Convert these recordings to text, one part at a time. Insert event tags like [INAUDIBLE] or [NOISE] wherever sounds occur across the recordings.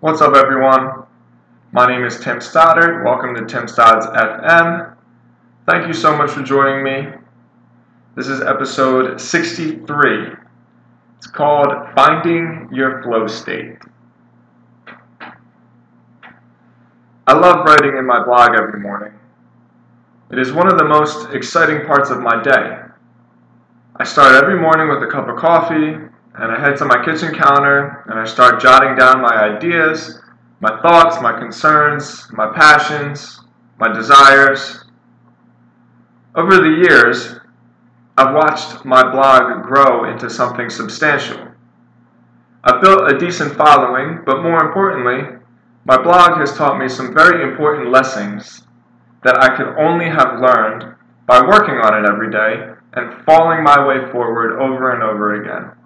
What's up, everyone? My name is Tim Stoddard. Welcome to Tim Stodds FM. Thank you so much for joining me. This is episode 63. It's called Finding Your Flow State. I love writing in my blog every morning. It is one of the most exciting parts of my day. I start every morning with a cup of coffee, and I head to my kitchen counter and I start jotting down my ideas, my thoughts, my concerns, my passions, my desires. Over the years, I've watched my blog grow into something substantial. I've built a decent following, but more importantly, my blog has taught me some very important lessons that I could only have learned by working on it every day and falling my way forward over and over again.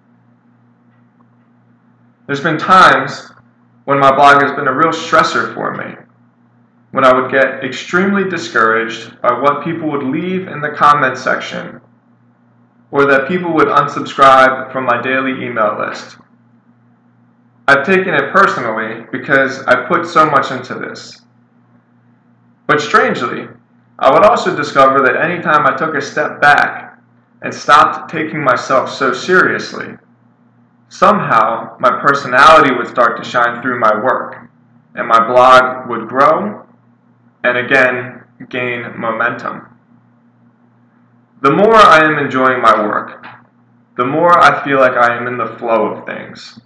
There's been times when my blog has been a real stressor for me, when I would get extremely discouraged by what people would leave in the comment section, or that people would unsubscribe from my daily email list. I've taken it personally because I put so much into this. But strangely, I would also discover that anytime I took a step back and stopped taking myself so seriously, somehow my personality would start to shine through my work, and my blog would grow and again gain momentum. The more I am enjoying my work, the more I feel like I am in the flow of things.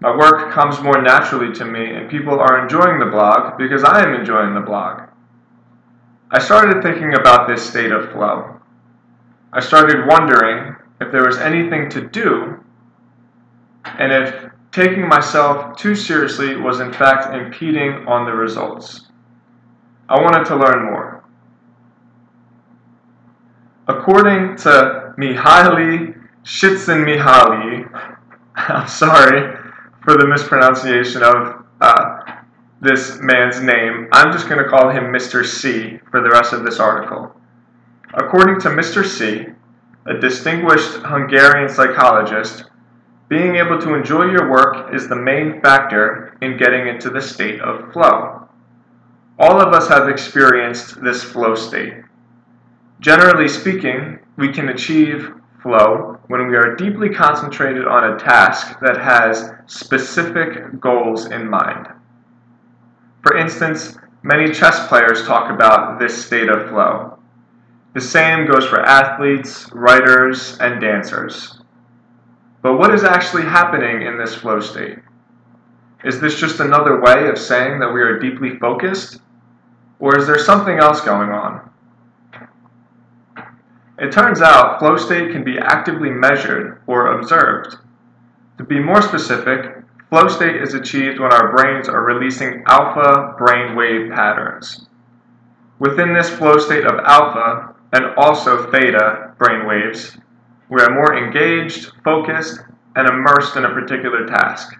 My work comes more naturally to me, and people are enjoying the blog because I am enjoying the blog. I started thinking about this state of flow. I started wondering if there was anything to do and if taking myself too seriously was in fact impeding on the results. I wanted to learn more. According to Mihaly Csikszentmihalyi, [LAUGHS] I'm sorry for the mispronunciation of uh, this man's name, I'm just going to call him Mr. C for the rest of this article. According to Mr. C, a distinguished Hungarian psychologist, being able to enjoy your work is the main factor in getting into the state of flow. All of us have experienced this flow state. Generally speaking, we can achieve flow when we are deeply concentrated on a task that has specific goals in mind. For instance, many chess players talk about this state of flow. The same goes for athletes, writers, and dancers. But what is actually happening in this flow state? Is this just another way of saying that we are deeply focused? Or is there something else going on? It turns out flow state can be actively measured or observed. To be more specific, flow state is achieved when our brains are releasing alpha brainwave patterns. Within this flow state of alpha and also theta brainwaves, we are more engaged, focused, and immersed in a particular task.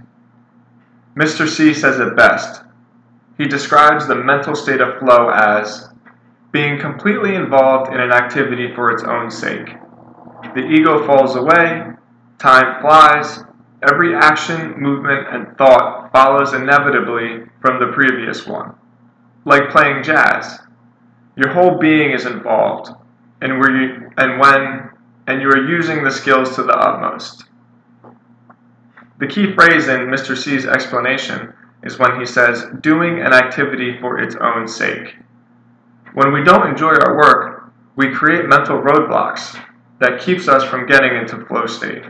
Mr. C says it best. He describes the mental state of flow as being completely involved in an activity for its own sake. The ego falls away, time flies, every action, movement, and thought follows inevitably from the previous one. Like playing jazz, your whole being is involved, and, where you, and when and you are using the skills to the utmost. The key phrase in Mr. C's explanation is when he says, doing an activity for its own sake. When we don't enjoy our work, we create mental roadblocks that keeps us from getting into flow state.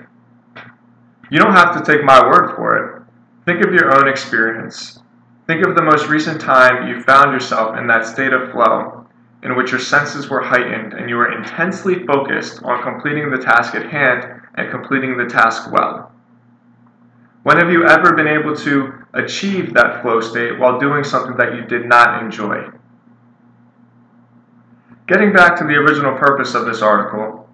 You don't have to take my word for it. Think of your own experience. Think of the most recent time you found yourself in that state of flow in which your senses were heightened and you were intensely focused on completing the task at hand and completing the task well. When have you ever been able to achieve that flow state while doing something that you did not enjoy? Getting back to the original purpose of this article,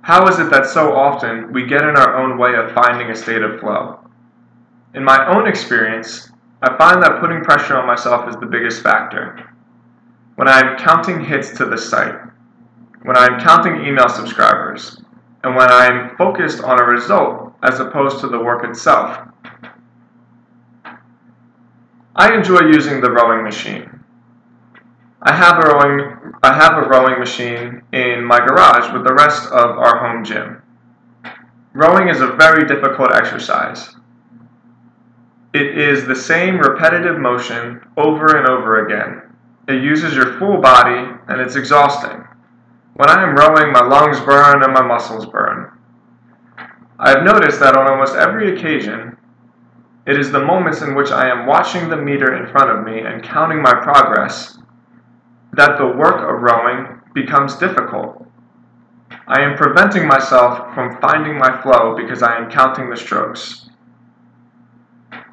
how is it that so often we get in our own way of finding a state of flow? In my own experience, I find that putting pressure on myself is the biggest factor when I am counting hits to the site, when I am counting email subscribers, and when I am focused on a result as opposed to the work itself. I enjoy using the rowing machine. I have a rowing I have a rowing machine in my garage with the rest of our home gym. Rowing is a very difficult exercise. It is the same repetitive motion over and over again. It uses your full body and it's exhausting. When I am rowing, my lungs burn and my muscles burn. I have noticed that on almost every occasion, it is the moments in which I am watching the meter in front of me and counting my progress that the work of rowing becomes difficult. I am preventing myself from finding my flow because I am counting the strokes.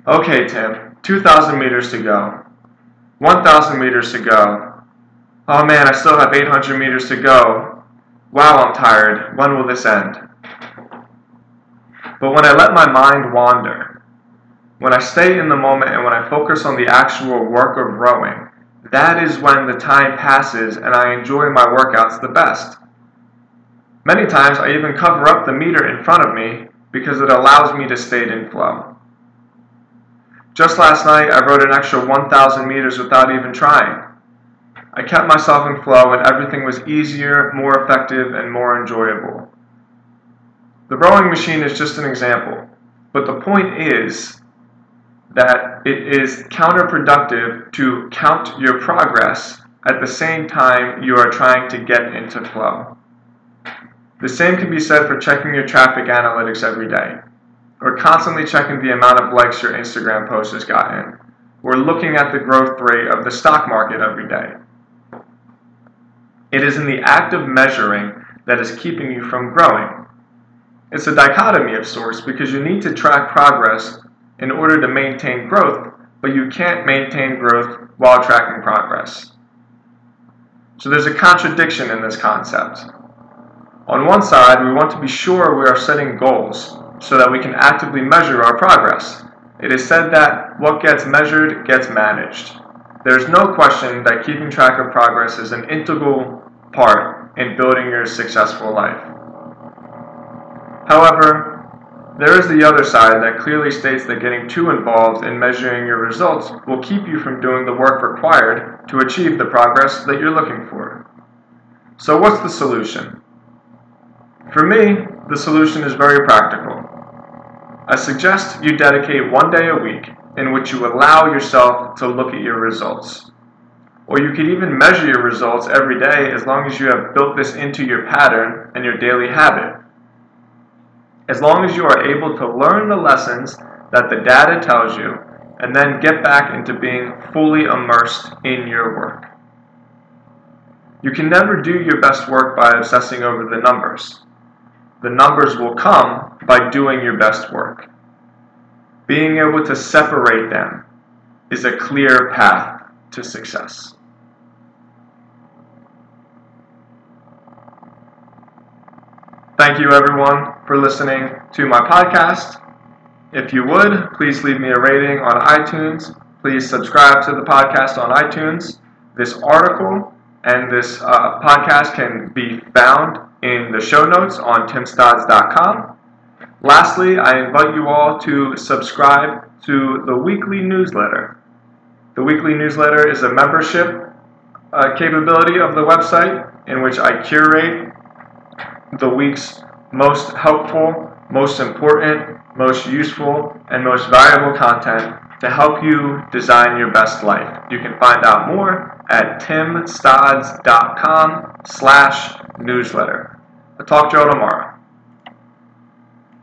Okay, Tim, 2,000 meters to go. 1,000 meters to go. Oh man, I still have 800 meters to go. Wow, I'm tired. When will this end? But when I let my mind wander, when I stay in the moment and when I focus on the actual work of rowing, that is when the time passes and I enjoy my workouts the best. Many times I even cover up the meter in front of me because it allows me to stay in flow. Just last night I rowed an extra 1,000 meters without even trying. I kept myself in flow and everything was easier, more effective, and more enjoyable. The rowing machine is just an example, but the point is that it is counterproductive to count your progress at the same time you are trying to get into flow. The same can be said for checking your traffic analytics every day, or constantly checking the amount of likes your Instagram post has gotten, We're looking at the growth rate of the stock market every day. It is in the act of measuring that is keeping you from growing. It's a dichotomy of sorts because you need to track progress in order to maintain growth, but you can't maintain growth while tracking progress. So there's a contradiction in this concept. On one side, we want to be sure we are setting goals so that we can actively measure our progress. It is said that what gets measured gets managed. There is no question that keeping track of progress is an integral part in building your successful life. However, there is the other side that clearly states that getting too involved in measuring your results will keep you from doing the work required to achieve the progress that you're looking for. So, what's the solution? For me, the solution is very practical. I suggest you dedicate one day a week in which you allow yourself to look at your results. Or you could even measure your results every day as long as you have built this into your pattern and your daily habit as long as you are able to learn the lessons that the data tells you and then get back into being fully immersed in your work. You can never do your best work by obsessing over the numbers. The numbers will come by doing your best work. Being able to separate them is a clear path to success. Thank you, everyone, for listening to my podcast. If you would, please leave me a rating on iTunes. Please subscribe to the podcast on iTunes. This article and this uh, podcast can be found in the show notes on timstodds.com. Lastly, I invite you all to subscribe to the weekly newsletter. The weekly newsletter is a membership uh, capability of the website in which I curate the week's most helpful, most important, most useful, and most valuable content to help you design your best life. You can find out more at timstodds.com slash newsletter. I'll talk to you all tomorrow.